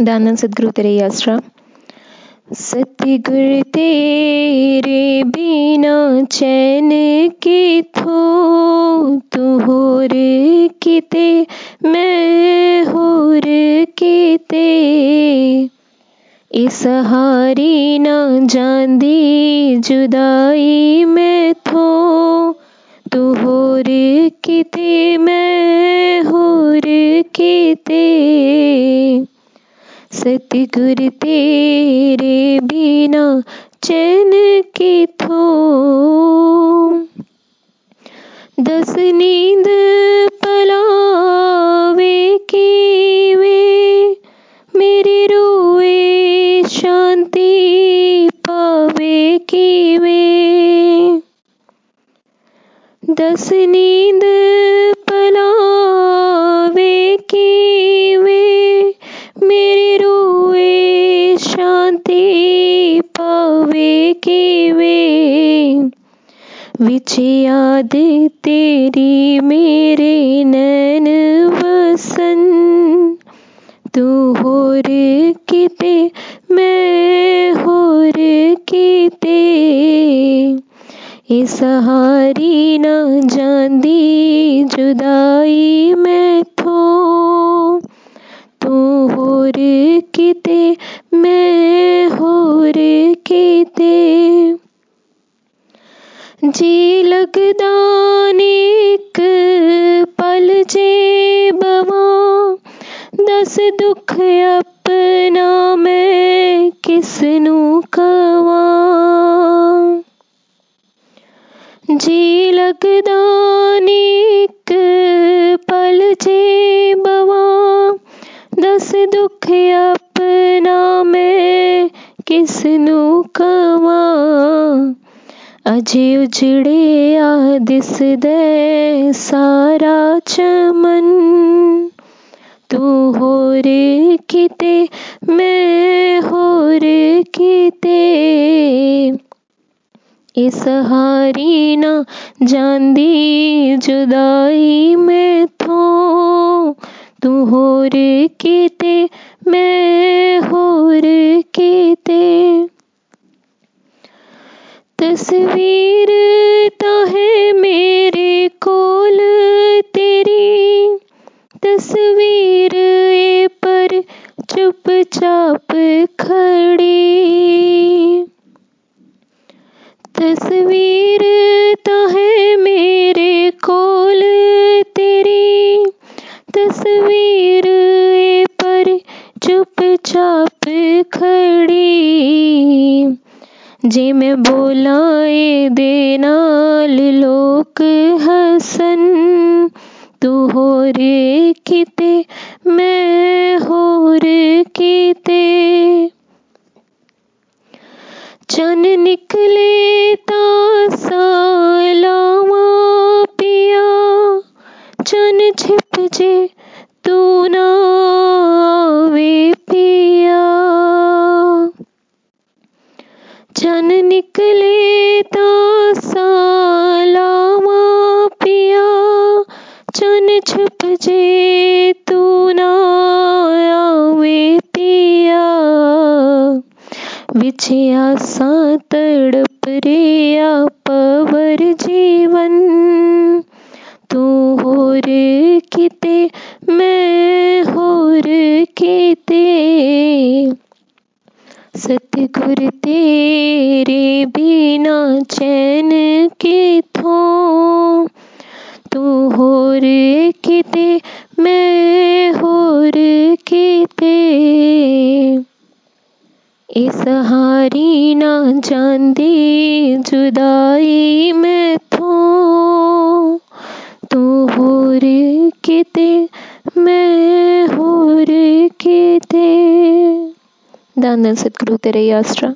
दानन सदगुरु तेरे आसरा सतगुर तेरे बिना चैन के थो तू होर किते मैं होर किते। इस हारी ना जांदी जुदाई में थो तू होर किते मैं होर किते। सतगुर तेरे बिना चैन किथो दस नींद पलावे की वे मेरे रोए शांति पावे की वे दस नींद याद तेरी मेरे नैन वसन। तू होर किते, मैं किते। इस हारी ना जांदी जुदाई मैं थो तू होर किते जी लगदा इक पल जे बवा दस दुख अपना मैं किसनू कवा। जी लगदा इक पल जे बवा दस दुख अपना उजड़े आ दिसदे सारा चमन। तू होर किते, मैं होर किते। इस हारी ना जांदी जुदाई मैं थो तू होर किते, मैं होर किते तस्वीर तो है मेरे कोल तेरी। तस्वीर ए पर चुपचाप खड़ी। तस्वीर तो है मेरे कोल तेरी। तस्वीर ए पर चुपचाप खड़ी। जे मैं बोलाए दे नाल लोक हसन, तू होर किते, मैं होर किते। चन निकले ता सालावा पिया, चन छिप जे तू ना आवे चन निकले ता सालावा पिया। चन छुप जे तू ना आवे पिया। विच सा तड़प रिया पवर जीवन। तू होर किते, मैं होर किते। सतगुर तेरे बिना चैन के थो। तू होर किते, मैं होर किते। इस हारी ना जांदी जुदाई मैं थो। तू होर किते दानन तेरे आसरा